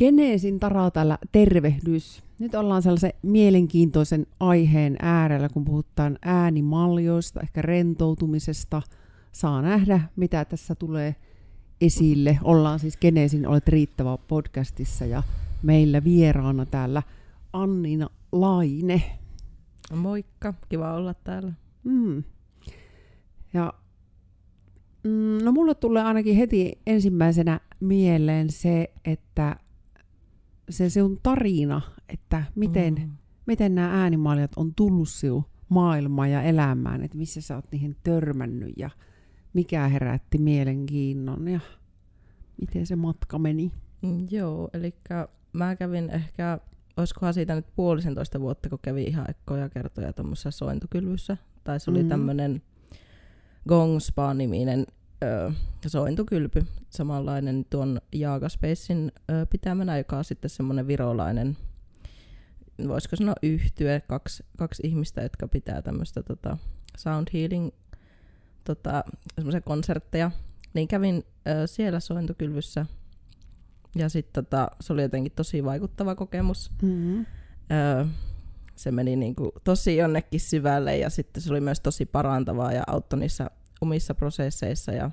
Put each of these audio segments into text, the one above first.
Geneesin Tara täällä tervehdys. Nyt ollaan sellaisen mielenkiintoisen aiheen äärellä, kun puhutaan äänimaljoista, ehkä rentoutumisesta. Saa nähdä, mitä tässä tulee esille. Ollaan siis Geneesin Olet riittävä podcastissa ja meillä vieraana täällä Annina Laine. Moikka, kiva olla täällä. Mm. Ja mm, no mulle tulee ainakin heti ensimmäisenä mieleen se, että se sinun tarina, että miten, mm. miten nämä äänimaljat on tullut sinun maailmaan ja elämään, että missä sä oot niihin törmännyt ja mikä herätti mielenkiinnon ja miten se matka meni. Mm, joo, eli mä kävin ehkä, olisikohan siitä nyt puolisentoista vuotta, kun kävin ihan ekkoja kertoja tuommoisessa sointukylvyssä. Tai se oli mm. tämmöinen Gong Spa-niminen ö, sointukylpy, samanlainen tuon Jaagaspacein ö, pitämänä, joka on sitten semmoinen virolainen, voisiko sanoa yhtye, kaksi, kaksi ihmistä, jotka pitää tämmöistä tota, sound healing tota, konsertteja. Niin kävin ö, siellä sointukylvyssä ja sitten tota, se oli jotenkin tosi vaikuttava kokemus. Mm-hmm. Ö, se meni niinku tosi jonnekin syvälle ja sitten se oli myös tosi parantavaa ja auttoi niissä omissa prosesseissa ja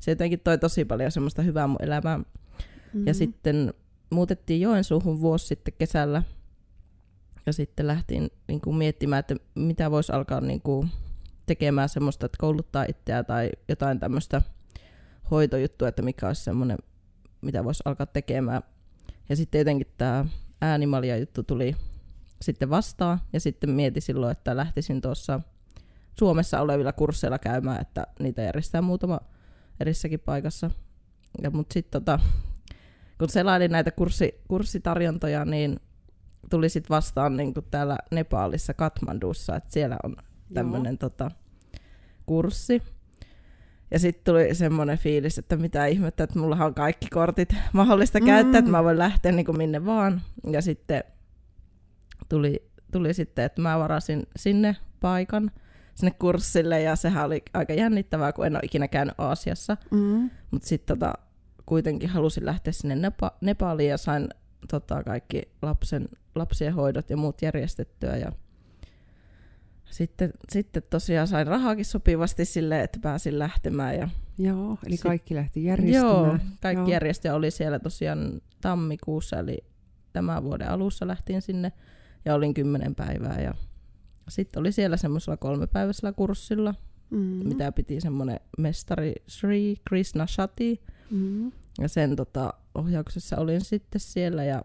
se jotenkin toi tosi paljon semmoista hyvää mun elämään. Mm-hmm. Ja sitten muutettiin Joensuuhun vuosi sitten kesällä ja sitten lähtiin niin kuin miettimään, että mitä voisi alkaa niin kuin tekemään semmoista, että kouluttaa itseä tai jotain tämmöistä hoitojuttua, että mikä olisi semmoinen, mitä voisi alkaa tekemään. Ja sitten jotenkin tämä äänimalia juttu tuli sitten vastaan ja sitten mietin silloin, että lähtisin tuossa Suomessa olevilla kursseilla käymään, että niitä järjestää muutama erissäkin paikassa. Ja, mutta sitten tota, kun selailin näitä kurssi, kurssitarjontoja, niin tuli sitten vastaan niin kuin täällä Nepalissa, Katmandussa, että siellä on tämmöinen tota, kurssi. Ja sitten tuli semmoinen fiilis, että mitä ihmettä, että mulla on kaikki kortit mahdollista mm. käyttää, että mä voin lähteä niin kuin minne vaan. Ja sitten tuli, tuli sitten, että mä varasin sinne paikan – sinne kurssille ja sehän oli aika jännittävää, kun en ole ikinä käynyt Aasiassa. Mm. Mutta sitten tota, kuitenkin halusin lähteä sinne Nepa- Nepaliin ja sain tota, kaikki lapsen, lapsien hoidot ja muut järjestettyä. Ja sitten, sitten tosiaan sain rahaakin sopivasti sille, että pääsin lähtemään. Ja Joo, eli sit, kaikki lähti järjestämään. Joo, kaikki joo. järjestö oli siellä tosiaan tammikuussa, eli tämän vuoden alussa lähtiin sinne ja olin kymmenen päivää. Ja sitten oli siellä semmoisella kolmepäiväisellä kurssilla, mm-hmm. mitä piti semmoinen mestari Sri Krishna Shati. Mm-hmm. Ja sen tota, ohjauksessa olin sitten siellä ja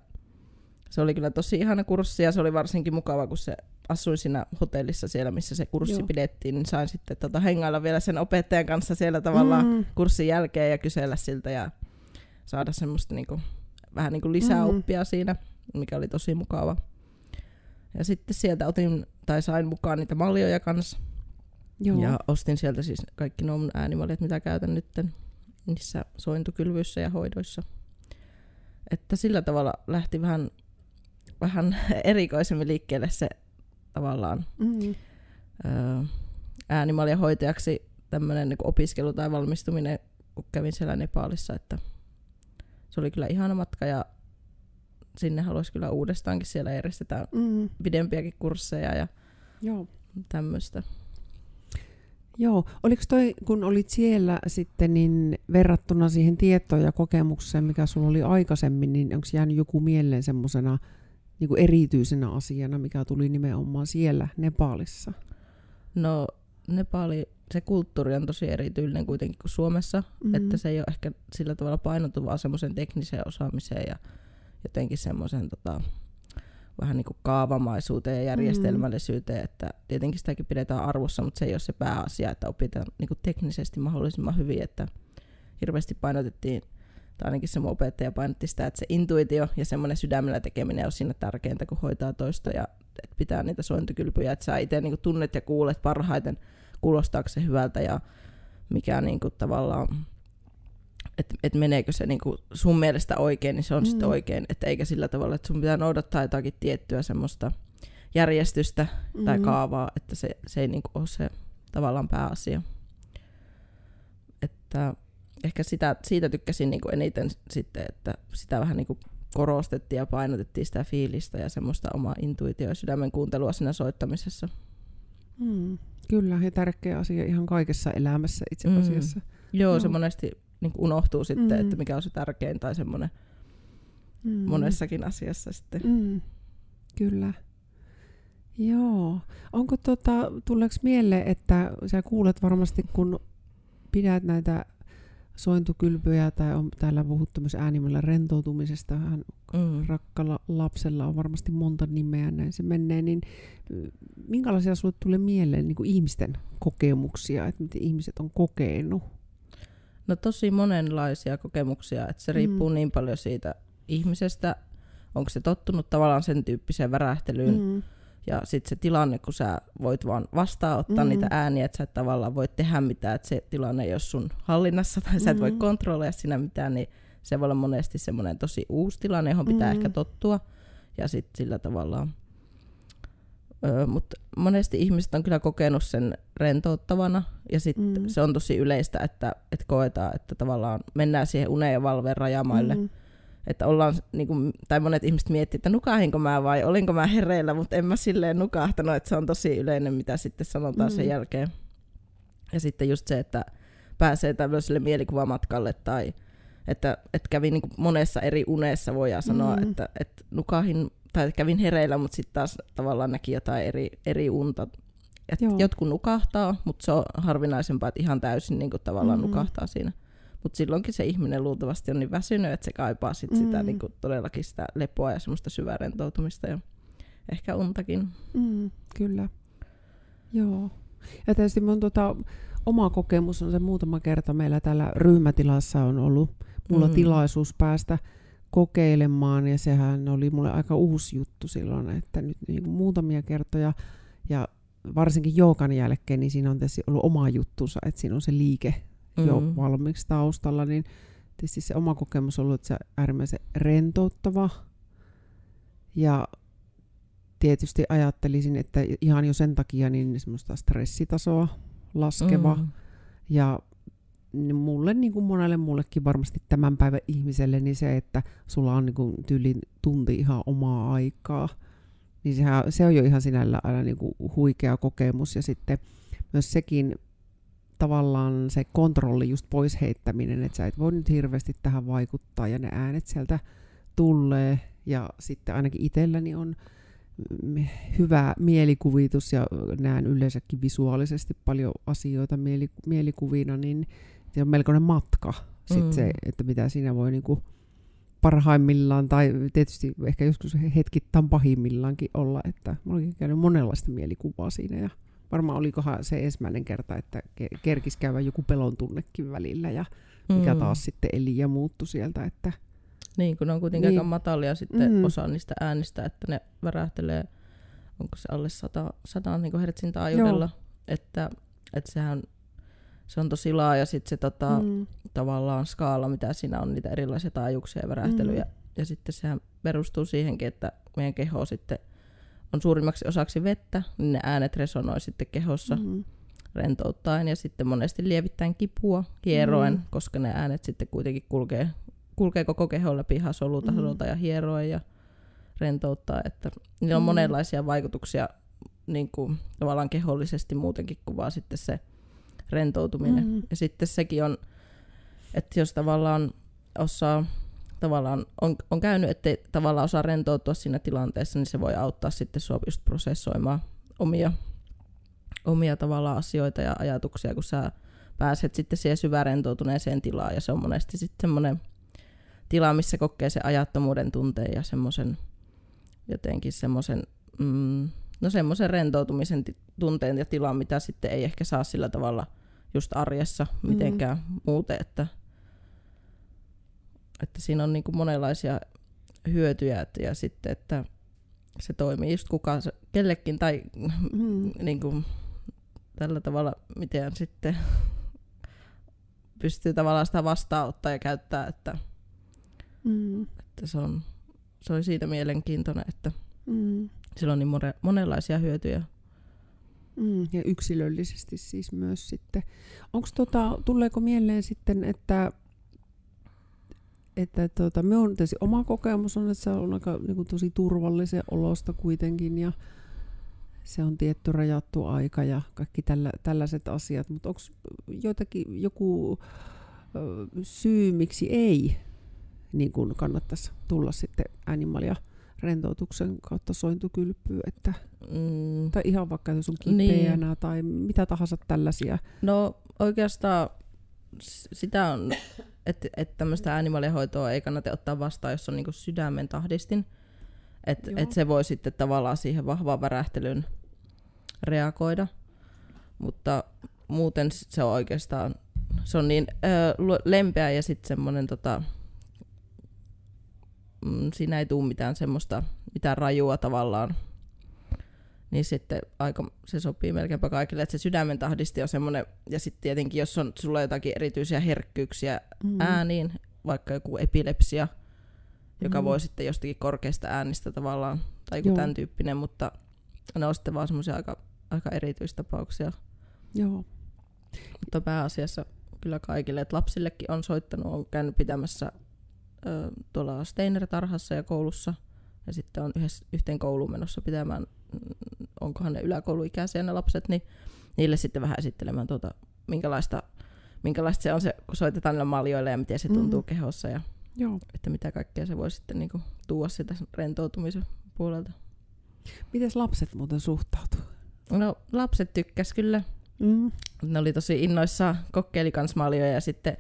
se oli kyllä tosi ihana kurssi ja se oli varsinkin mukava, kun se asuin siinä hotellissa siellä, missä se kurssi Joo. pidettiin, niin sain sitten tota, hengailla vielä sen opettajan kanssa siellä tavallaan mm. kurssin jälkeen ja kysellä siltä ja saada semmoista niinku, vähän niinku lisää mm. oppia siinä, mikä oli tosi mukava. Ja sitten sieltä otin tai sain mukaan niitä maljoja kanssa. Joo. Ja ostin sieltä siis kaikki nuo äänimaljat, mitä käytän nyt niissä sointukylvyissä ja hoidoissa. Että sillä tavalla lähti vähän, vähän erikoisemmin liikkeelle se tavallaan mm-hmm. äänimaljahoitajaksi tämmöinen niin opiskelu tai valmistuminen, kun kävin siellä Nepalissa, että se oli kyllä ihana matka ja sinne haluaisi kyllä uudestaankin. Siellä järjestetään mm. pidempiäkin kursseja ja Joo. tämmöistä. Joo, oliko toi, kun olit siellä sitten, niin verrattuna siihen tietoon ja kokemukseen, mikä sulla oli aikaisemmin, niin onko jäänyt joku mieleen semmoisena niin erityisenä asiana, mikä tuli nimenomaan siellä Nepalissa? No Nepali, se kulttuuri on tosi erityinen kuitenkin kuin Suomessa, mm-hmm. että se ei ole ehkä sillä tavalla painotuvaa semmoisen tekniseen osaamiseen ja jotenkin semmoisen tota, vähän niin kuin kaavamaisuuteen ja järjestelmällisyyteen, mm. että tietenkin sitäkin pidetään arvossa, mutta se ei ole se pääasia, että opitaan niin kuin teknisesti mahdollisimman hyvin, että hirveästi painotettiin, tai ainakin se mun opettaja painotti sitä, että se intuitio ja semmoinen sydämellä tekeminen on siinä tärkeintä, kun hoitaa toista ja että pitää niitä sointikylpyjä, että sä itse niin tunnet ja kuulet parhaiten, kuulostaako se hyvältä ja mikä niin kuin tavallaan että et meneekö se niinku sun mielestä oikein, niin se on mm. sitten oikein. Että eikä sillä tavalla, että sun pitää noudattaa jotakin tiettyä semmoista järjestystä mm. tai kaavaa, että se, se ei niinku ole se tavallaan pääasia. Että ehkä sitä, siitä tykkäsin niinku eniten sitten, että sitä vähän niinku korostettiin ja painotettiin sitä fiilistä ja semmoista omaa intuitio- ja sydämen kuuntelua siinä soittamisessa. Mm, kyllä, ja tärkeä asia ihan kaikessa elämässä itse asiassa. Mm. Joo, Joo, se monesti niin unohtuu sitten, mm. että mikä on se tärkein tai semmoinen mm. monessakin asiassa sitten. Mm. Kyllä. Joo. Onko tota, tuleeko mieleen, että sä kuulet varmasti, kun pidät näitä sointukylpyjä tai on täällä puhuttu myös äänimellä rentoutumisesta. Hän mm. rakkalla lapsella on varmasti monta nimeä, näin se menee. Niin minkälaisia sinulle tulee mieleen niin kuin ihmisten kokemuksia, että miten ihmiset on kokenut? No tosi monenlaisia kokemuksia, että se riippuu mm. niin paljon siitä ihmisestä, onko se tottunut tavallaan sen tyyppiseen värähtelyyn, mm ja sitten se tilanne, kun sä voit vaan vastaanottaa mm. niitä ääniä, että sä et tavallaan voi tehdä mitään, että se tilanne ei ole sun hallinnassa tai sä et voi mm. kontrolloida siinä mitään, niin se voi olla monesti semmoinen tosi uusi tilanne, johon pitää mm. ehkä tottua. Ja sitten sillä tavalla. Öö, Mutta monesti ihmiset on kyllä kokenut sen rentouttavana ja sitten mm. se on tosi yleistä, että, että koetaan, että tavallaan mennään siihen uneen ja valveen rajamaille. Mm että ollaan, niin kuin, tai monet ihmiset miettii, että nukahinko mä vai olinko mä hereillä, mutta en mä silleen nukahtanut, että se on tosi yleinen, mitä sitten sanotaan mm. sen jälkeen. Ja sitten just se, että pääsee tämmöiselle mielikuvamatkalle tai että, että kävin niin monessa eri unessa, voidaan sanoa, mm. että, että nukahin tai kävin hereillä, mutta sitten taas tavallaan näki jotain eri, eri unta. Et jotkut nukahtaa, mutta se on harvinaisempaa, että ihan täysin niin kuin, tavallaan mm. nukahtaa siinä. Mutta silloinkin se ihminen luultavasti on niin väsynyt, että se kaipaa sit mm. sitä niin kuin todellakin sitä lepoa ja semmoista syvää rentoutumista ja ehkä untakin. Mm, kyllä. Joo. Ja tietysti mun tota, oma kokemus on se muutama kerta meillä täällä ryhmätilassa on ollut mulla mm. tilaisuus päästä kokeilemaan ja sehän oli mulle aika uusi juttu silloin, että nyt niin kuin muutamia kertoja ja varsinkin joogan jälkeen, niin siinä on tietysti ollut oma juttunsa, että siinä on se liike mm. jo valmiiksi taustalla, niin tietysti se oma kokemus on ollut, että se äärimmäisen rentouttava. Ja tietysti ajattelisin, että ihan jo sen takia niin semmoista stressitasoa laskeva. Mm. Ja mulle, niin kuin monelle muullekin varmasti tämän päivän ihmiselle, niin se, että sulla on niin kuin tyylin tunti ihan omaa aikaa, niin sehän, se on jo ihan sinällä aina niin kuin huikea kokemus. Ja sitten myös sekin tavallaan se kontrolli just pois heittäminen, että sä et voi nyt hirveästi tähän vaikuttaa ja ne äänet sieltä tulee ja sitten ainakin itselläni on hyvä mielikuvitus ja näen yleensäkin visuaalisesti paljon asioita mielikuvina, niin se on melkoinen matka sit mm. se, että mitä siinä voi niinku parhaimmillaan tai tietysti ehkä joskus hetkittäin pahimmillaankin olla, että mä olen käynyt monenlaista mielikuvaa siinä ja varmaan olikohan se ensimmäinen kerta, että kerkis käydä joku pelon tunnekin välillä ja mikä mm. taas sitten eli ja muuttui sieltä. Että niin, kun ne on kuitenkin niin. aika matalia sitten mm. osa niistä äänistä, että ne värähtelee, onko se alle 100, 100 niin hertsin taajuudella, että, että sehän se on tosi laaja sit se tota, mm. tavallaan skaala, mitä siinä on, niitä erilaisia taajuuksia ja värähtelyjä. Mm. Ja sitten sehän perustuu siihenkin, että meidän keho sitten on suurimmaksi osaksi vettä, niin ne äänet resonoi sitten kehossa mm. rentouttaen ja sitten monesti lievittäen kipua hieroen, mm. koska ne äänet sitten kuitenkin kulkee, kulkee koko kehon läpi ihan solutasolta mm. ja hieroen ja rentouttaa, että niillä on mm. monenlaisia vaikutuksia niin kuin, tavallaan kehollisesti muutenkin kuin vaan sitten se rentoutuminen. Mm. Ja sitten sekin on, että jos tavallaan osaa tavallaan on, on käynyt, ettei tavallaan osaa rentoutua siinä tilanteessa, niin se voi auttaa sitten sua just prosessoimaan omia, omia tavallaan asioita ja ajatuksia, kun sä pääset sitten siihen syvään rentoutuneeseen tilaan, ja se on monesti sitten semmoinen tila, missä kokee se ajattomuuden tunteen ja semmoisen jotenkin semmoisen, mm, no semmoisen rentoutumisen t- tunteen ja tilan, mitä sitten ei ehkä saa sillä tavalla just arjessa mitenkään mm. muuten, että että siinä on niin kuin monenlaisia hyötyjä että, ja sitten, että se toimii just kuka kellekin tai mm. niin kuin, tällä tavalla, miten sitten pystyy tavallaan sitä vastaanottaa ja käyttää, että, mm. että se, on, se oli siitä mielenkiintoinen, että mm. sillä on niin more, monenlaisia hyötyjä. Mm, ja yksilöllisesti siis myös sitten. Onko tota, tuleeko mieleen sitten, että että tota, me on tietysti oma kokemus on, että se on aika niin kuin, tosi turvallisen olosta kuitenkin ja se on tietty rajattu aika ja kaikki tällä, tällaiset asiat, mutta onko joitakin joku ö, syy, miksi ei niin kannattaisi tulla sitten animalia rentoutuksen kautta sointukylpyyn, että, Mm, tai ihan vaikka jos on Niin. kipeänä tai mitä tahansa tällaisia. no oikeastaan sitä on, että et tämmöistä äänimaljahoitoa ei kannata ottaa vastaan, jos on niinku sydämen tahdistin. Että et se voi sitten tavallaan siihen vahvaan värähtelyyn reagoida. Mutta muuten se on oikeastaan, se on niin ö, lu- lempeä ja sitten semmoinen tota, mm, siinä ei tule mitään semmoista, mitään rajua tavallaan. Niin sitten aika, se sopii melkeinpä kaikille, että se sydämen tahdisti on semmoinen, ja sitten tietenkin jos on sulla jotakin erityisiä herkkyyksiä Mm. ääniin, vaikka joku epilepsia, joka Mm. voi sitten jostakin korkeasta äänistä tavallaan, tai joku Joo. tämän tyyppinen, mutta ne on sitten vaan semmoisia aika, aika erityistapauksia. Joo. Mutta pääasiassa kyllä kaikille, että lapsillekin on soittanut, on käynyt pitämässä ö, tuolla Steiner-tarhassa ja koulussa, ja sitten on yhdessä, yhteen kouluun menossa pitämään, mm, onkohan ne yläkouluikäisiä ne lapset, niin niille sitten vähän esittelemään tuota, minkälaista, minkälaista se on se, kun soitetaan niillä maljoilla ja miten se tuntuu Mhm. kehossa ja Joo. että mitä kaikkea se voi sitten niinku tuoda sitä rentoutumisen puolelta. Mites lapset muuten suhtautuu? No lapset tykkäs kyllä. Mm. Ne oli tosi innoissaan, kokeili kans maljoja ja sitten,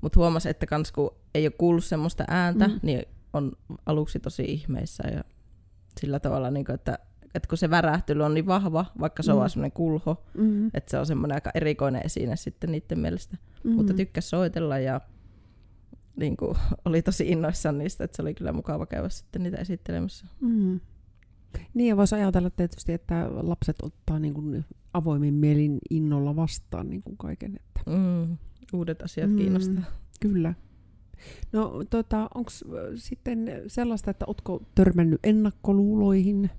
mutta huomasi, että kans kun ei ole kuullut semmoista ääntä, Mm. niin on aluksi tosi ihmeissä ja sillä tavalla, niin kuin, että, että kun se värähtely on niin vahva, vaikka se on Mm. vaan semmoinen kulho, Mm. että se on semmoinen aika erikoinen esine sitten niiden mielestä. Mm. Mutta tykkäs soitella ja niin kuin, oli tosi innoissaan niistä, että se oli kyllä mukava käydä sitten niitä esittelemässä. Mm. Niin ja voisi ajatella tietysti, että lapset ottaa niin kuin avoimin mielin innolla vastaan niin kuin kaiken. Että. Mm. Uudet asiat mm. kiinnostaa. Kyllä. No tota, onko sitten sellaista, että ootko törmännyt ennakkoluuloihin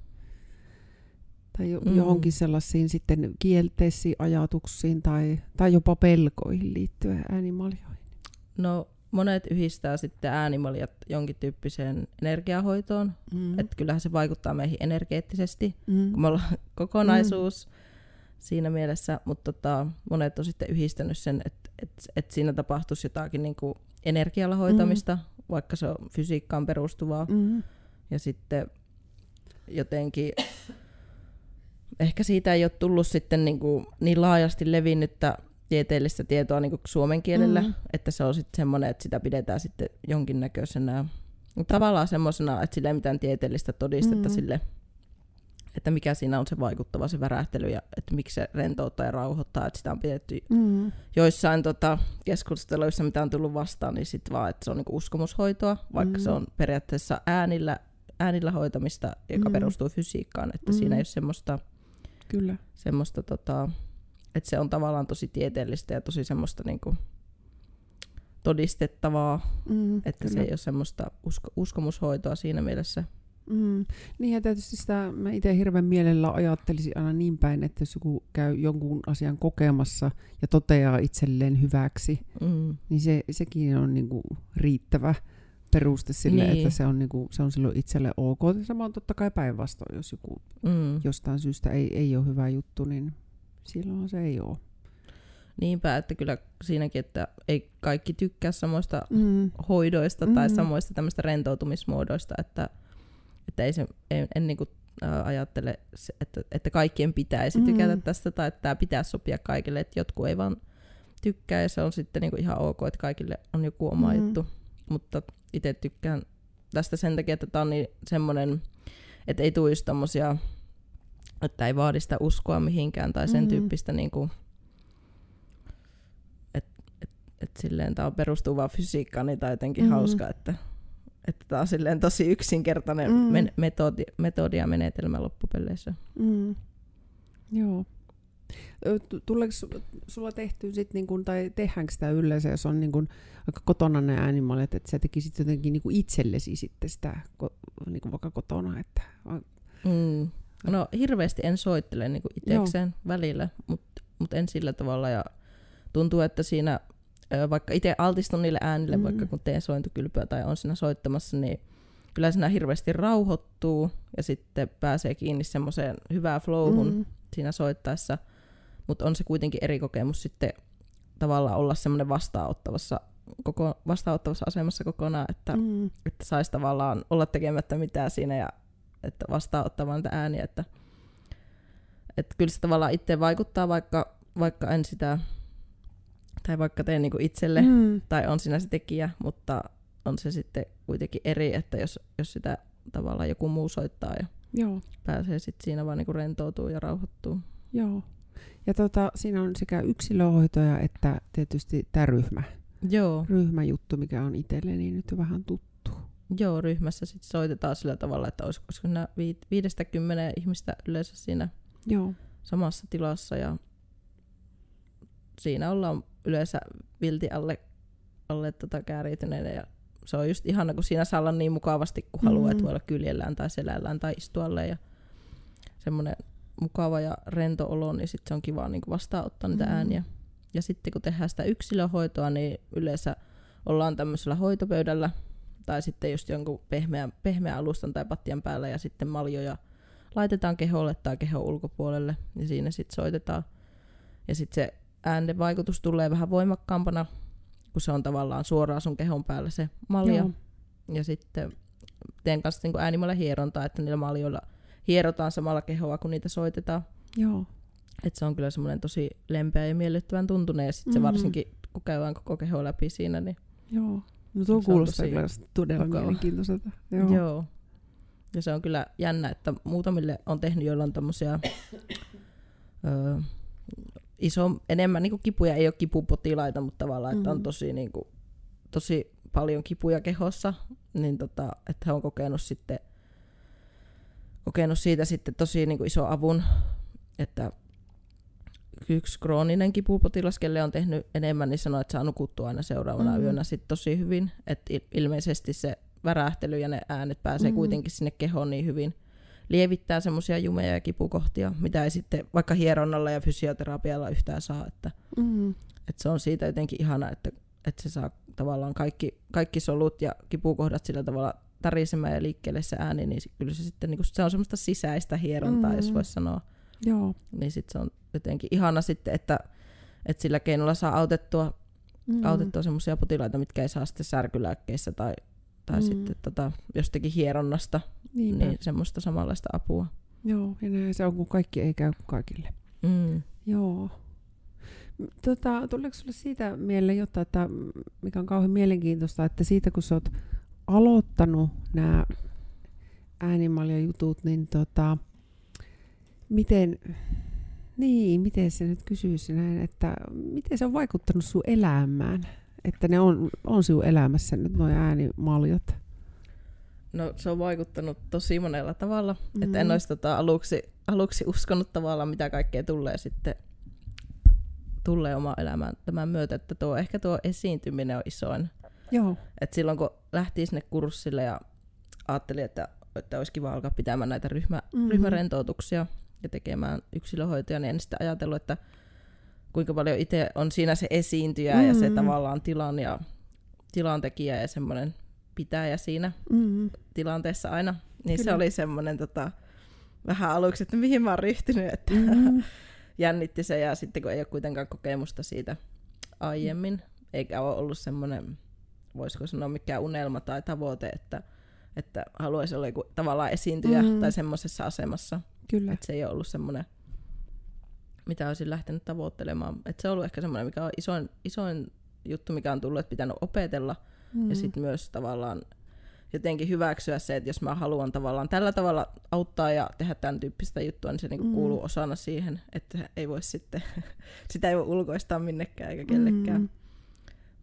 tai Mm. johonkin sellaisiin sitten kielteisiin ajatuksiin tai, tai jopa pelkoihin liittyen äänimaljoihin? No monet yhdistää sitten äänimaljat jonkin tyyppiseen energiahoitoon. Mm. Että kyllähän se vaikuttaa meihin energeettisesti, mm. kun me ollaan kokonaisuus mm. siinä mielessä. Mutta tota, monet on sitten yhdistänyt sen, että et, et siinä tapahtuisi jotakin niinku energialla hoitamista, mm. vaikka se on fysiikkaan perustuvaa. Mm. Ja sitten jotenkin ehkä siitä ei ole tullut sitten niin, kuin niin laajasti levinnyttä tieteellistä tietoa niin kuin suomen kielellä, Mm. mm. että se on sitten semmoinen, että sitä pidetään sitten jonkinnäköisenä tavallaan semmoisena, että sillä ei mitään tieteellistä todistetta Mm. mm. sille, että mikä siinä on se vaikuttava se värähtely ja että miksi se rentouttaa ja rauhoittaa, että sitä on pidetty Mm. joissain tota, keskusteluissa, mitä on tullut vastaan, niin sitten vaan, että se on niinku uskomushoitoa, vaikka Mm. se on periaatteessa äänillä, äänillä hoitamista, joka Mm. perustuu fysiikkaan, että Mm. siinä ei ole semmoista, Kyllä. semmoista tota, että se on tavallaan tosi tieteellistä ja tosi semmoista niinku todistettavaa, Mm. että se Kyllä. ei ole semmoista usko, uskomushoitoa siinä mielessä. Mm. Niin ja tietysti sitä mä itse hirveän mielellä ajattelisin aina niin päin, että jos joku käy jonkun asian kokemassa ja toteaa itselleen hyväksi, Mm. niin se, sekin on niinku riittävä peruste sille, Niin. että se on, niinku, se on silloin itselle ok. Sama on totta kai päinvastoin, jos joku Mm. jostain syystä ei, ei ole hyvä juttu, niin silloin se ei ole. Niinpä, että kyllä siinäkin, että ei kaikki tykkää samoista Mm. hoidoista tai Mhm. samoista tämmöistä rentoutumismuodoista, että, että ei se, en, en niinku, ää, ajattele, se, että, että kaikkien pitäisi Mhm. tykätä tästä tai että tämä pitää sopia kaikille, että jotkut ei vaan tykkää ja se on sitten niinku ihan ok, että kaikille on joku oma Mhm. juttu, mutta itse tykkään tästä sen takia, että tämä on niin semmoinen, että ei tule just tommosia, että ei vaadi sitä uskoa mihinkään tai sen Mhm. tyyppistä niinku, että silleen tämä perustuu vaan fysiikkaan, niin tämä on jotenkin Mhm. mm. hauska, että että tämä on silleen tosi yksinkertainen Mm. men- metodi, metodi ja menetelmä loppupeleissä. Mm. Joo. Tuleeko su- sulla tehty sit niin kun, tai tehdäänkö sitä yleensä, jos on niin kun, aika kotona ne äänimallit, että sä tekisit jotenkin niin kuin itsellesi sitten sitä ko, niin kuin vaikka kotona, että Mm. No hirveästi en soittele niin itsekseen välillä, mutta mut en sillä tavalla. Ja tuntuu, että siinä vaikka itse altistun niille äänille, Mm. vaikka kun teen sointukylpyä tai on siinä soittamassa, niin kyllä siinä hirveästi rauhoittuu ja sitten pääsee kiinni semmoiseen hyvään flowhun Mm. siinä soittaessa. Mutta on se kuitenkin eri kokemus sitten tavallaan olla semmoinen vastaanottavassa, koko, vastaanottavassa asemassa kokonaan, että. Mm. että saisi tavallaan olla tekemättä mitään siinä ja että vastaanottamaan niitä ääniä. Että, että kyllä se tavallaan itse vaikuttaa, vaikka, vaikka en sitä, tai vaikka teen niinku itselle, mm. Tai on siinä se tekijä, mutta on se sitten kuitenkin eri, että jos, jos sitä tavallaan joku muu soittaa ja Joo, pääsee sitten siinä vaan niinku rentoutuu ja rauhoittuu. joo. Ja tota, siinä on sekä yksilöhoitoja että tietysti tämä ryhmä. Joo, Ryhmäjuttu, mikä on itselleni nyt jo vähän tuttu. joo ryhmässä sitten soitetaan sillä tavalla, että olisiko, nämä viidestä kymmeneen ihmistä yleensä siinä Joo, samassa tilassa ja siinä ollaan yleensä vilti alle, alle tota kääriytyneenä ja se on just ihana, kun siinä saa olla niin mukavasti kuin haluaa, Mm. että voi olla kyljellään tai selällään tai istualle ja semmoinen mukava ja rento olo, niin sitten se on kiva niin vastaanottaa niitä Mm. ääniä. Ja sitten kun tehdään sitä yksilöhoitoa, niin yleensä ollaan tämmöisellä hoitopöydällä tai sitten just jonkun pehmeän, pehmeän alustan tai pattian päällä ja sitten maljoja laitetaan keholle tai kehon ulkopuolelle ja siinä sitten soitetaan. Ja sitten se äänen vaikutus tulee vähän voimakkaampana, kun se on tavallaan suoraan sun kehon päällä se malja. joo. Ja sitten teen kanssa niin äänimällä hierontaa, että niillä maljoilla hierotaan samalla kehoa, kun niitä soitetaan. joo. Et se on kyllä semmoinen tosi lempeä ja miellyttävän tuntunen. Ja sitten Mhm. se varsinkin, kun käydään koko keho läpi siinä, niin Joo. No tuo Se on kuulostaa kyllä todella mukava. mielenkiintoiselta. Joo. Joo. Joo. Ja se on kyllä jännä, että muutamille on tehnyt, joilla on tämmöisiä öö, iso, enemmän niin kipuja, ei ole kipupotilaita, mutta tavallaan, että on tosi, niin kuin, tosi paljon kipuja kehossa, niin tota, että he on kokenut sitten kokenut siitä sitten tosi niin kuin iso avun, että yksi krooninen kipupotilas, kelle on tehnyt enemmän, niin sanoi, että saa nukuttua aina seuraavana Mhm. mm. yönä sitten tosi hyvin. Että ilmeisesti se värähtely ja ne äänet pääsee Mhm. mm. kuitenkin sinne kehoon niin hyvin. Lievittää semmoisia jumeja ja kipukohtia, mitä ei sitten vaikka hieronnalla ja fysioterapialla yhtään saa. Että, Mm. että se on siitä jotenkin ihana, että, että se saa tavallaan kaikki, kaikki solut ja kipukohdat sillä tavalla tärisemään ja liikkeelle se ääni, niin kyllä se sitten niin se on semmoista sisäistä hierontaa, mm. jos Mm. voisi sanoa Joo. niin sit se on jotenkin ihana sitten, että, että sillä keinolla saa autettua, Mm. autettua semmoisia potilaita, mitkä ei saa sitten särkylääkkeissä tai, tai mm. sitten tota, jostakin hieronnasta, Niinpä. niin semmoista samanlaista apua. Joo, ja näin se on, kun kaikki ei käy kaikille. Mm. Joo. Tota, tuleeko sinulle siitä mieleen jotain, että mikä on kauhean mielenkiintoista, että siitä kun sä oot aloittanut nämä äänimaljajutut, niin tota, miten, niin, miten se nyt kysyisi näin, että miten se on vaikuttanut sun elämään? Että ne on, on sinun elämässä nyt nuo äänimaljat. No se on vaikuttanut tosi monella tavalla, mm. Mhm. että en olisi tota, aluksi, aluksi uskonut tavallaan mitä kaikkea tulee sitten tulee oma elämään tämän myötä, että tuo, ehkä tuo esiintyminen on isoin. Joo. Et silloin kun lähti sinne kurssille ja ajattelin, että, että olisi kiva alkaa pitämään näitä ryhmä, Mhm. mm-hmm. ryhmärentoutuksia ja tekemään yksilöhoitoja, niin en sitten ajatellut, että kuinka paljon itse on siinä se esiintyjä mm-hmm. ja se Mhm. tavallaan tilan ja tilantekijä ja semmoinen pitäjä siinä Mm. tilanteessa aina. Niin Kyllä. se oli semmoinen tota, vähän aluksi, että mihin mä oon ryhtynyt, että Mm. jännitti se ja sitten kun ei ole kuitenkaan kokemusta siitä aiemmin, eikä ole ollut semmoinen, voisiko sanoa mikään unelma tai tavoite, että, että haluaisi olla joku tavallaan esiintyjä Mm. mm. tai semmoisessa asemassa. Kyllä. Että se ei ole ollut semmoinen, mitä olisin lähtenyt tavoittelemaan. Että se on ollut ehkä semmoinen, mikä on isoin, isoin juttu, mikä on tullut, että pitänyt opetella Mm. ja sitten myös tavallaan jotenkin hyväksyä se, että jos mä haluan tavallaan tällä tavalla auttaa ja tehdä tämän tyyppistä juttua, niin se niinku Mm. kuuluu osana siihen, että ei voi sitten, sitä ei voi ulkoistaa minnekään eikä kellekään. Mm.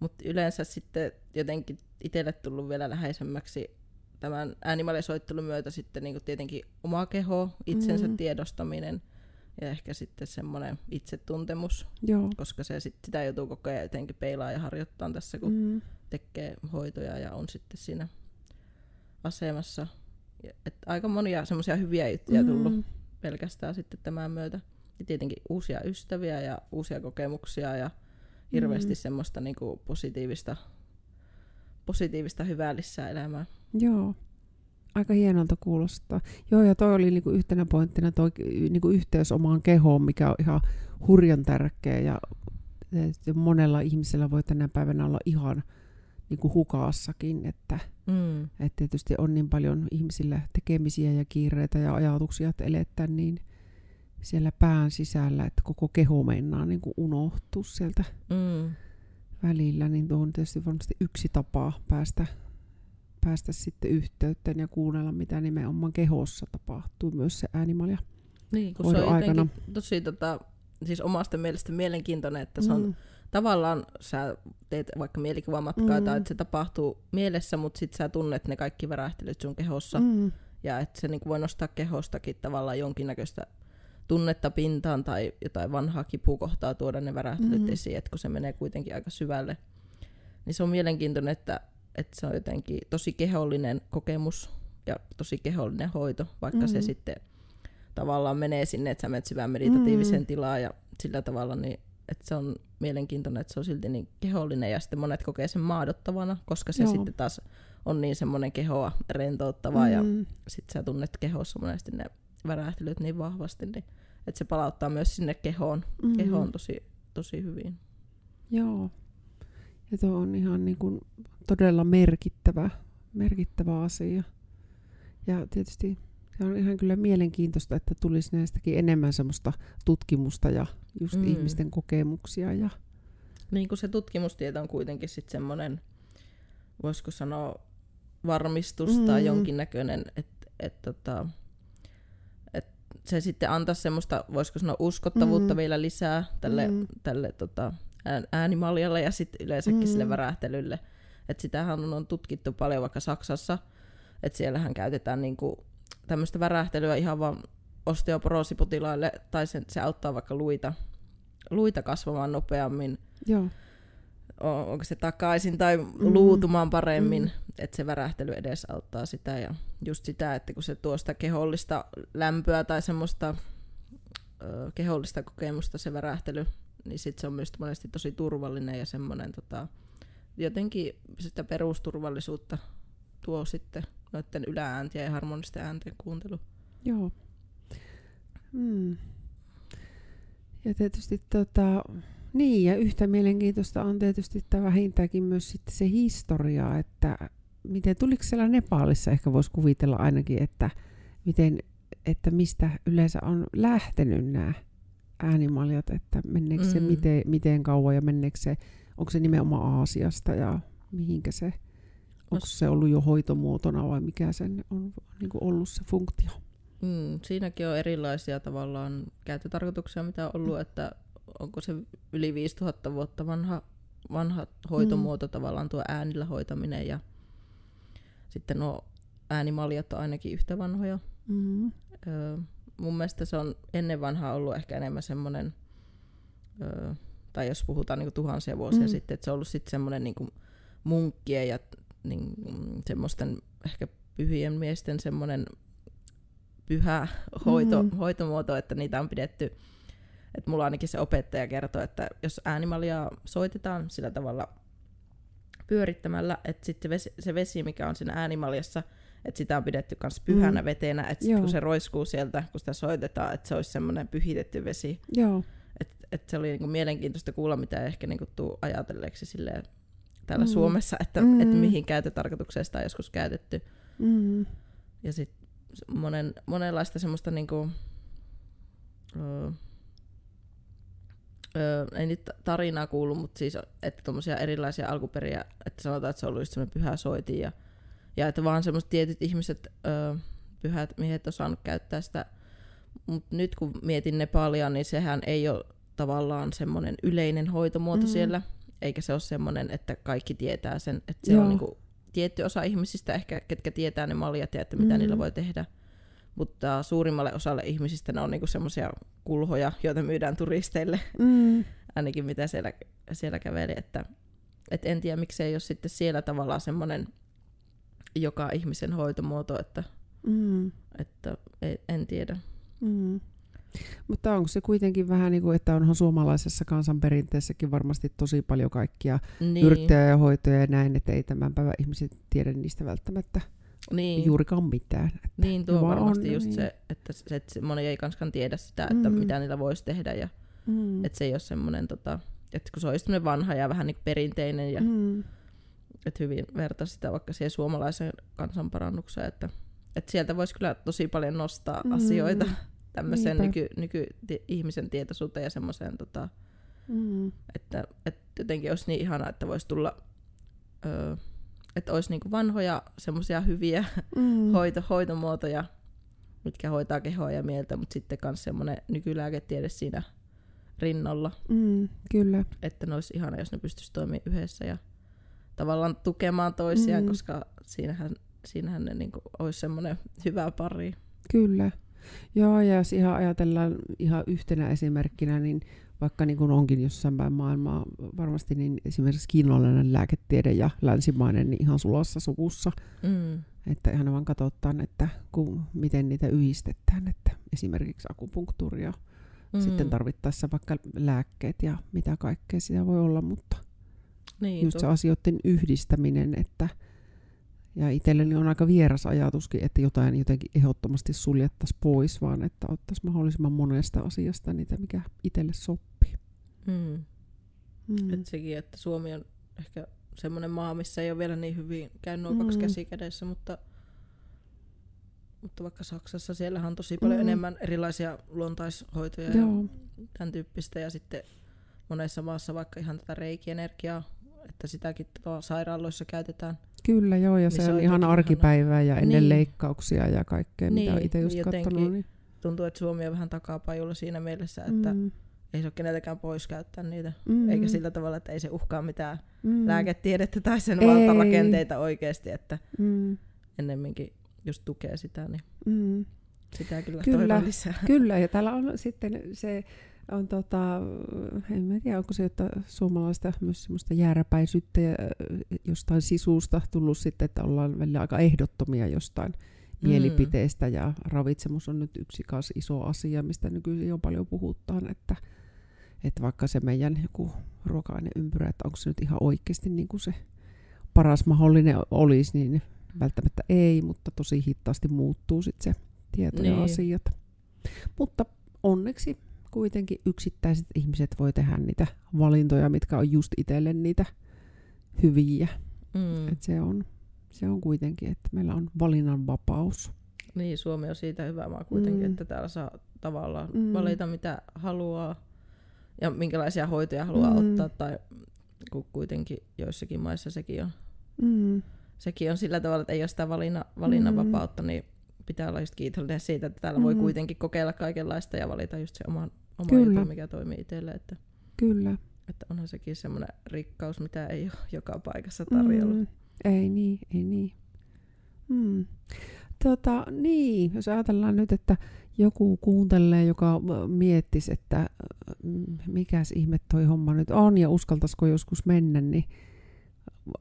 Mutta yleensä sitten jotenkin itselle tullut vielä läheisemmäksi tämän äänimaljasoittelun myötä sitten niinku tietenkin oma keho, itsensä Mm. tiedostaminen ja ehkä sitten semmoinen itsetuntemus, Joo. koska se sit, sitä joutuu koko ajan jotenkin peilaa ja harjoittaa tässä, kun Mm. Tekee hoitoja ja on sitten siinä asemassa. Et aika monia semmoisia hyviä juttuja tullut Mm. pelkästään sitten tämän myötä. Ja tietenkin uusia ystäviä ja uusia kokemuksia ja, hirveästi Mm. semmoista niinku positiivista, positiivista hyvää lisää elämään. Joo. Aika hienolta kuulostaa. Joo, ja toi oli niinku yhtenä pointtina toi niinku yhteys omaan kehoon, mikä on ihan hurjan tärkeä. Ja monella ihmisellä voi tänä päivänä olla ihan niinku hukaassakin, että Mm. Et tietysti on niin paljon ihmisillä tekemisiä ja kiireitä ja ajatuksia, että eletään niin siellä pään sisällä, että koko keho meinaa niin kuin unohtua sieltä Mm. välillä, niin tuo on tietysti varmasti yksi tapa päästä, päästä sitten yhteyteen ja kuunnella, mitä nimenomaan kehossa tapahtuu, myös se äänimalja. Niin, kun se on aikana. tosi tota, siis omasta mielestä mielenkiintoinen, että se on Mm. Tavallaan sä teet vaikka mielikuvamatkaa Mm. tai että se tapahtuu mielessä, mutta sit sä tunnet ne kaikki värähtelyt sun kehossa. Mm. Ja että se niinku voi nostaa kehostakin tavallaan jonkinnäköistä tunnetta pintaan tai jotain vanhaa kipukohtaa tuoda ne värähtelyt Mm. esiin, että kun se menee kuitenkin aika syvälle. Niin se on mielenkiintoinen, että, että se on jotenkin tosi kehollinen kokemus ja tosi kehollinen hoito, vaikka se Mm. sitten tavallaan menee sinne, että sä menet syvään meditatiiviseen Mm. tilaan ja sillä tavalla, niin että se on mielenkiintoinen, että se on silti niin kehollinen ja sitten monet kokee sen maadottavana, koska se Joo. sitten taas on niin semmoinen kehoa rentouttava ja Mm. sit sä tunnet kehossa monesti ne värähtelyt niin vahvasti, niin että se palauttaa myös sinne kehoon, Mm. kehoon tosi, tosi hyvin. Joo. Ja tuo on ihan niin kuin todella merkittävä, merkittävä asia. Ja tietysti se on ihan kyllä mielenkiintoista, että tulisi näistäkin enemmän semmoista tutkimusta ja just Mm. ihmisten kokemuksia. Ja, Niin kuin se tutkimustieto on kuitenkin sitten semmoinen, voisiko sanoa, varmistus mm. tai jonkinnäköinen, että et, tota, et se sitten antaisi semmoista, voisiko sanoa, uskottavuutta Mm. vielä lisää tälle, Mm. tälle tota, ään- äänimaljalle ja sitten yleensäkin Mm. sille värähtelylle. Et sitähän on tutkittu paljon vaikka Saksassa, että siellähän käytetään niinku tämmöistä värähtelyä ihan vaan osteoporoosipotilaille, tai se, se auttaa vaikka luita, luita kasvamaan nopeammin, joo. o- onko se takaisin tai Mm. luutumaan paremmin, Mm. että se värähtely edes auttaa sitä ja just sitä, että kun se tuo sitä kehollista lämpöä tai semmoista ö, kehollista kokemusta se värähtely, niin sit se on myös monesti tosi turvallinen ja semmoinen tota, jotenkin sitä perusturvallisuutta tuo sitten noiden yläääntien ja harmonisten äänten kuuntelu. Joo. Mm. Ja tietysti tota, niin, ja yhtä mielenkiintoista on tietysti että vähintäänkin myös sitten se historia, että miten tuliko siellä Nepalissa, ehkä voisi kuvitella ainakin, että, miten, että mistä yleensä on lähtenyt nämä äänimaljat, että menneekö se Mm. miten, miten kauan ja menneekö se, onko se nimenomaan Aasiasta ja mihinkä se, onko se ollut jo hoitomuotona vai mikä sen on niin kuin ollut se funktio. Mm, siinäkin on erilaisia tavallaan käyttötarkoituksia, mitä on ollut, että onko se yli 5000 vuotta vanha, vanha hoitomuoto mm. tavallaan tuo äänillä hoitaminen ja sitten nuo äänimaljat on ainakin yhtä vanhoja. Mm. Öö, mun mielestä se on ennen vanhaa ollut ehkä enemmän semmoinen, öö, tai jos puhutaan niinku tuhansia vuosia Mm. mm. sitten, että se on ollut sitten semmoinen niinku munkkien ja niin, semmoisten ehkä pyhien miesten semmoinen pyhä hoito, Mm. mm. hoitomuoto, että niitä on pidetty, että mulla ainakin se opettaja kertoi, että jos äänimaljaa soitetaan sillä tavalla pyörittämällä, että sitten se vesi, se vesi, mikä on siinä äänimaljassa, että sitä on pidetty myös pyhänä Mm. vetenä, että sit Joo. kun se roiskuu sieltä, kun sitä soitetaan, että se olisi semmoinen pyhitetty vesi. Joo. Että et se oli niinku mielenkiintoista kuulla, mitä ei ehkä niinku tuu ajatelleeksi silleen täällä Mm. Suomessa, että, Mm. että mihin käytötarkoitukseen sitä on joskus käytetty. Mm. Ja sitten monen, monenlaista semmoista niinku, öö, öö, ei nyt tarinaa kuulu, mutta siis, että tuommoisia erilaisia alkuperiä, että sanotaan, että se on ollut just semmoinen pyhä soitin ja, ja että vaan semmoiset tietyt ihmiset, öö, pyhät miehet on saanut käyttää sitä. Mutta nyt kun mietin Nepalia, niin sehän ei ole tavallaan semmoinen yleinen hoitomuoto mm. siellä, eikä se ole semmoinen, että kaikki tietää sen, että se Joo. on niinku tietty osa ihmisistä ehkä, ketkä tietää ne maljat ja että mitä Mm. mm. niillä voi tehdä. Mutta suurimmalle osalle ihmisistä ne on niinku semmoisia kulhoja, joita myydään turisteille, Mm. ainakin mitä siellä, siellä käveli. Että, et en tiedä, miksei ei ole sitten siellä tavallaan semmoinen joka ihmisen hoitomuoto, että, Mm. että en tiedä. Mm. Mutta onko se kuitenkin vähän niin kuin, että onhan suomalaisessa kansanperinteessäkin varmasti tosi paljon kaikkia Niin, yrttejä ja hoitoja ja näin, että ei tämän päivän ihmiset tiedä niistä välttämättä niin, juurikaan mitään. Että niin tuo varmasti on, just niin. se, että, se, että se- moni ei kanskaan tiedä sitä, että Mm. mitä niillä voisi tehdä ja Mm. että se ei ole semmoinen, tota, että kun se olisi vanha ja vähän niin perinteinen ja Mm. että hyvin vertaisi sitä vaikka siihen suomalaiseen kansanparannukseen, että, että sieltä voisi kyllä tosi paljon nostaa Mm. asioita tämmöiseen Niinpä. nyky, nyky, ti- ihmisen tietoisuuteen ja semmoiseen, tota, Mm. että, että jotenkin olisi niin ihana, että voisi tulla, öö, että olisi niinku vanhoja semmoisia hyviä Mm. hoito, hoitomuotoja, mitkä hoitaa kehoa ja mieltä, mutta sitten myös semmoinen nykylääketiede siinä rinnalla, Mm. Kyllä. että ne olisi ihana, jos ne pystyisi toimimaan yhdessä ja tavallaan tukemaan toisiaan, Mm. koska siinähän, siinähän ne niinku olisi semmoinen hyvä pari. Kyllä. Joo, ja jos ihan ajatellaan ihan yhtenä esimerkkinä, niin vaikka niin kuin onkin jossain päin maailmaa varmasti, niin esimerkiksi kiinalainen lääketiede ja länsimainen niin ihan sulassa suvussa. Mm. Että ihan vaan katsotaan, että kun, miten niitä yhdistetään, että esimerkiksi akupunktuuria, mm. sitten tarvittaessa vaikka lääkkeet ja mitä kaikkea sitä voi olla, mutta niin, just se asioiden yhdistäminen, että ja itselleni on aika vieras ajatuskin, että jotain jotenkin ehdottomasti suljettaisiin pois, vaan että ottaisiin mahdollisimman monesta asiasta niitä, mikä itselle sopii. mm. Mm. Et sekin, että Suomi on ehkä semmoinen maa, missä ei ole vielä niin hyvin käynyt nuo kaksi Mm. käsi kädessä, mutta, mutta vaikka Saksassa siellähän on tosi paljon Mm. enemmän erilaisia luontaishoitoja ja Joo, tämän tyyppistä. Ja sitten monessa maassa vaikka ihan tätä reikienergiaa, että sitäkin sairaaloissa käytetään. Kyllä joo, ja Niin se se on ihan arkipäivää ja ennen Niin. leikkauksia ja kaikkea, mitä Niin, on itse just jotenkin katsonut. Niin, Tuntuu, että Suomi on vähän takapajulla siinä mielessä, että mm, ei se ole keneltäkään pois käyttää niitä. mm, Eikä sillä tavalla, että ei se uhkaa mitään mm, lääketiedettä tai sen Ei. valtarakenteita oikeasti, että mm, ennemminkin just tukee sitä, niin mm. sitä kyllä, Kyllä. toivon lisää. Kyllä, ja täällä on sitten se, on tota, en mä tiedä, onko se, että suomalaista myös semmoista jääräpäisyyttä ja jostain sisusta tullut sitten, että ollaan välillä aika ehdottomia jostain Mm. mielipiteistä, ja ravitsemus on nyt yksi iso asia, mistä nykyisin jo paljon puhutaan, että, että vaikka se meidän joku ruoka-aineympyrä, että onko se nyt ihan oikeasti niin kuin se paras mahdollinen olisi, niin välttämättä ei, mutta tosi hitaasti muuttuu sitten se tieto ja Niin. asiat. Mutta onneksi kuitenkin yksittäiset ihmiset voi tehdä niitä valintoja, mitkä on just itselle niitä hyviä. Mm. Et se, on, se on kuitenkin, että meillä on valinnanvapaus. Niin, Suomi on siitä hyvä maa kuitenkin, Mm. että täällä saa tavallaan Mm. valita mitä haluaa ja minkälaisia hoitoja haluaa Mm. ottaa, tai kun kuitenkin joissakin maissa sekin on, Mm. sekin on sillä tavalla, että ei ole sitä valinna, valinnanvapautta, niin pitää olla just kiitollinen siitä, että täällä voi Mm. kuitenkin kokeilla kaikenlaista ja valita just se oma Kyllä. juttu, mikä toimii itselle, että, Kyllä. että onhan sekin semmoinen rikkaus, mitä ei ole joka paikassa tarjolla. Mm. Ei niin, ei niin. Mm. Tota, niin, jos ajatellaan nyt, että joku kuuntelee, joka miettisi, että mm, mikäs ihme toi homma nyt on ja uskaltaisiko joskus mennä, niin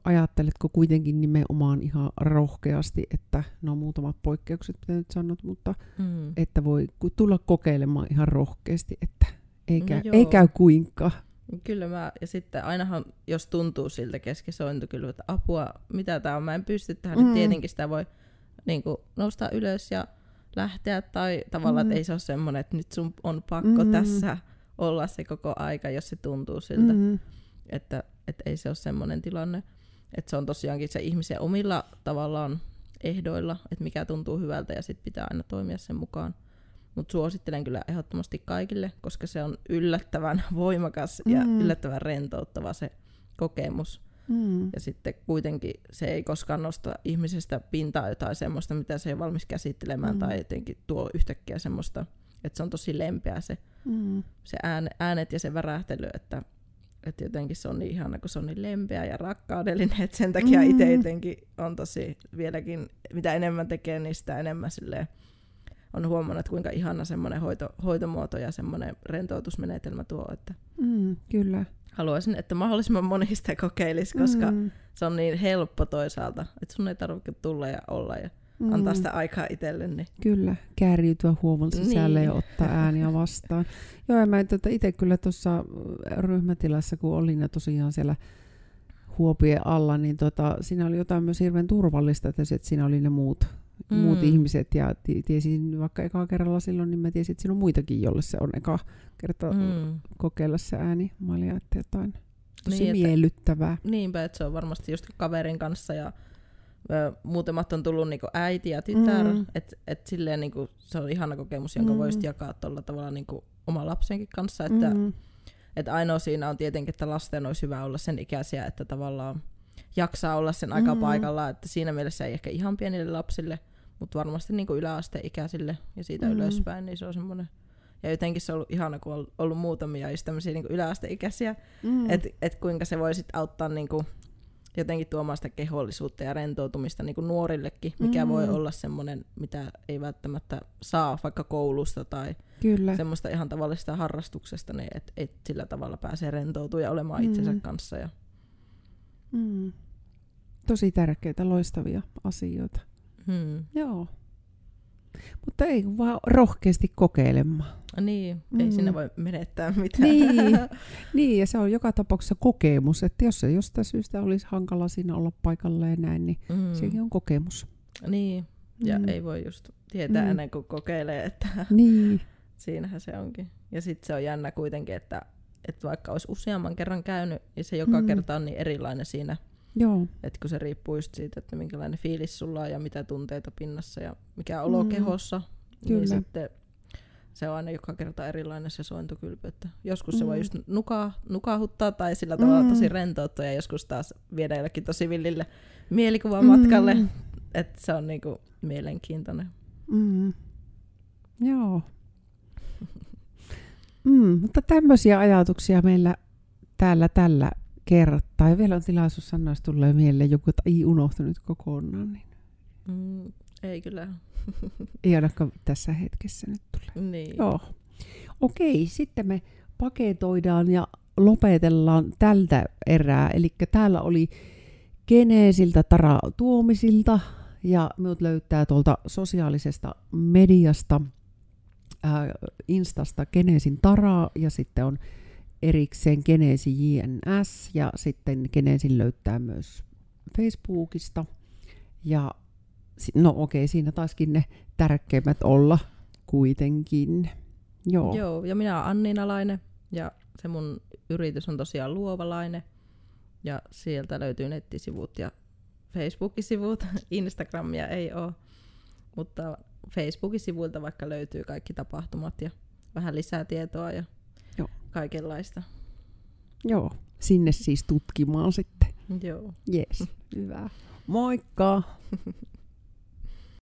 ajatteletko kuitenkin nimenomaan ihan rohkeasti, että no muutamat poikkeukset, mitä nyt sanot, mutta Mm. että voi tulla kokeilemaan ihan rohkeasti, että ei No käy, joo. ei käy kuinka. Kyllä mä, ja sitten ainahan, jos tuntuu siltä keskisointokylvä, että apua, mitä tää on, mä en pysty tähän, mm. Niin tietenkin sitä voi niin kuin, nousta ylös ja lähteä, tai tavallaan, Mm. että ei se ole semmoinen, että nyt sun on pakko Mm. tässä olla se koko aika, jos se tuntuu siltä. Mm. että, että ei se ole semmoinen tilanne. Että se on tosiaankin se ihmisen omilla tavallaan ehdoilla, että mikä tuntuu hyvältä, ja sitten pitää aina toimia sen mukaan. Mutta suosittelen kyllä ehdottomasti kaikille, koska se on yllättävän voimakas ja Mm. yllättävän rentouttava se kokemus. Mm. Ja sitten kuitenkin se ei koskaan nosta ihmisestä pintaa jotain semmoista, mitä se ei ole valmis käsittelemään, Mm. tai jotenkin tuo yhtäkkiä semmoista, että se on tosi lempeä se, Mm. se ääne, äänet ja se värähtely, että, että jotenkin se on niin ihana, kun se on niin lempeä ja rakkaudellinen, että sen takia Mm. itse jotenkin on tosi vieläkin, mitä enemmän tekee, niin sitä enemmän silleen, on huomannut, että kuinka ihana semmoinen hoito, hoitomuoto ja semmoinen rentoutusmenetelmä tuo, että Mm. Kyllä. haluaisin, että mahdollisimman moni sitä kokeilisi, koska Mm. se on niin helppo toisaalta, että sun ei tarvitse tulla ja olla ja mm. antaa sitä aikaa itselle. Niin. Kyllä, kääriytyä huomon sisälle niin. ja ottaa ääniä vastaan. Joo, ja mä tota itse kyllä tuossa ryhmätilassa, kun olin ja tosiaan siellä huopien alla, niin tota, siinä oli jotain myös hirveän turvallista, että, että siinä oli ne muut, mm. muut ihmiset. Ja tiesin vaikka ekaa kerralla silloin, niin mä tiesin, että siinä on muitakin, jolle se on eka kerta mm. kokeilla se ääni. Mä olin että jotain tosi niin, miellyttävää. Että, niinpä, että se on varmasti just kaverin kanssa ja muutamat on tullut niinku äiti ja tytär. Mm. Että et silleen niinku, se on ihana kokemus, jonka mm. voisit jakaa tuolla tavalla niinku oma lapsenkin kanssa. Että mm että ainoa siinä on tietenkin, että lasten olisi hyvä olla sen ikäisiä, että tavallaan jaksaa olla sen aika mm-hmm. paikalla, että siinä mielessä ei ehkä ihan pienille lapsille, mutta varmasti niin yläasteikäisille ja siitä mm-hmm. ylöspäin, niin se on semmoinen ja jotenkin se on ollut ihana, kun on ollut muutamia just tämmöisiä niin yläasteikäisiä, mm. että et kuinka se voi sitten auttaa niin kuin, jotenkin tuomaan sitä kehollisuutta ja rentoutumista niin kuin nuorillekin, mikä mm. voi olla semmoinen, mitä ei välttämättä saa vaikka koulusta tai Kyllä. semmoista ihan tavallisesta harrastuksesta, niin että et sillä tavalla pääsee rentoutumaan ja olemaan mm. itsensä kanssa. Ja... Mm. Tosi tärkeitä, loistavia asioita. Hmm. Joo. Mutta ei vaan rohkeasti kokeilemaan. Niin, ei mm. sinne voi menettää mitään. Niin. niin, ja se on joka tapauksessa kokemus, että jos se jostain syystä olisi hankala siinä olla paikalleen näin, niin mm. sekin on kokemus. Niin, ja mm. ei voi just tietää mm. ennen kuin kokeilee, että niin. siinähän se onkin. Ja sitten se on jännä kuitenkin, että, että vaikka olisi useamman kerran käynyt, niin se joka mm. kerta on niin erilainen siinä Joo. Et kun se riippuu just siitä, että minkälainen fiilis sulla on ja mitä tunteita pinnassa ja mikä olo mm. kehossa, niin Kyllä. niin sitten se on aina joka kerta erilainen se sointokylpy. Että joskus mm. se voi just nuka, nukahuttaa tai sillä tavalla mm. tosi rentouttaa ja joskus taas viedä jollekin tosi villille mielikuvamatkalle. Mm. Että se on niinku mielenkiintoinen. Mm. Joo. mm, mutta tämmöisiä ajatuksia meillä täällä tällä kertaa. Ja vielä on tilaisuus sanoa, jos tulee mieleen joku, että ei unohtunut kokonaan. Niin. Mm, ei kyllä. ei ainakaan tässä hetkessä nyt tule. Niin. Joo. Okei, sitten me paketoidaan ja lopetellaan tältä erää. Eli täällä oli Geneesiltä Tara Tuomisilta ja minut löytää tuolta sosiaalisesta mediasta, ää, Instasta Geneesin Tara ja sitten on erikseen Geneesi JNS ja sitten Geneesin löytää myös Facebookista. Ja no okei, siinä taiskin ne tärkeimmät olla kuitenkin. Joo. Joo, ja minä olen Anninalainen ja se mun yritys on tosiaan luovalainen. Ja sieltä löytyy nettisivut ja Facebookin sivut. Instagramia ei ole, mutta Facebookin sivuilta vaikka löytyy kaikki tapahtumat ja vähän lisää tietoa ja. Kaikenlaista. Joo, sinne siis tutkimaan sitten. Joo. Yes, hyvä. Moikka!